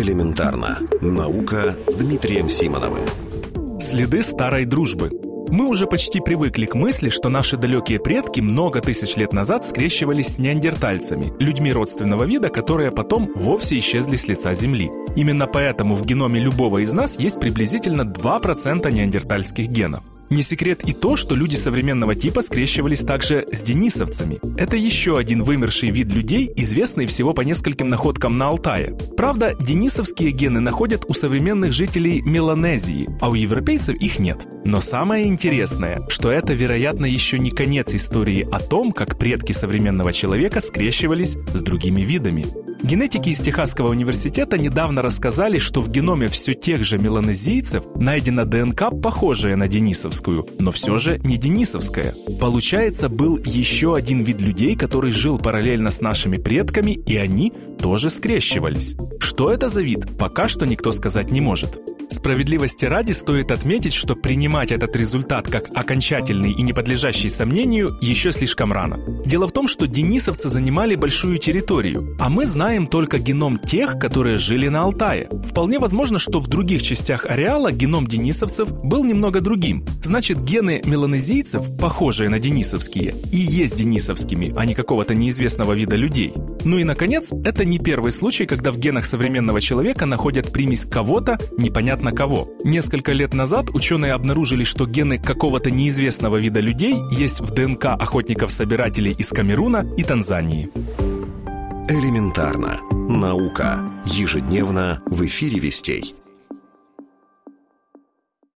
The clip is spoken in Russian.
Элементарно. Наука с Дмитрием Симоновым. Следы старой дружбы. Мы уже почти привыкли к мысли, что наши далекие предки много тысяч лет назад скрещивались с неандертальцами, людьми родственного вида, которые потом вовсе исчезли с лица Земли. Именно поэтому в геноме любого из нас есть приблизительно 2% неандертальских генов. Не секрет и то, что люди современного типа скрещивались также с денисовцами. Это еще один вымерший вид людей, известный всего по нескольким находкам на Алтае. Правда, денисовские гены находят у современных жителей Меланезии, а у европейцев их нет. Но самое интересное, что это, вероятно, еще не конец истории о том, как предки современного человека скрещивались с другими видами. Генетики из Техасского университета недавно рассказали, что в геноме все тех же меланезийцев найдена ДНК, похожая на денисовскую, но все же не денисовская. Получается, был еще один вид людей, который жил параллельно с нашими предками, и они тоже скрещивались. Что это за вид, пока что никто сказать не может. Справедливости ради стоит отметить, что принимать этот результат как окончательный и не подлежащий сомнению еще слишком рано. Дело в том, что денисовцы занимали большую территорию, а мы знаем только геном тех, которые жили на Алтае. Вполне возможно, что в других частях ареала геном денисовцев был немного другим. Значит, гены меланезийцев, похожие на денисовские, и есть денисовскими, а не какого-то неизвестного вида людей. Ну и, наконец, это не первый случай, когда в генах современного человека находят примесь кого-то, непонятно кого. Несколько лет назад ученые обнаружили, что гены какого-то неизвестного вида людей есть в ДНК охотников-собирателей из Камеруна и Танзании. Элементарно. Наука. Ежедневно в эфире «Вестей».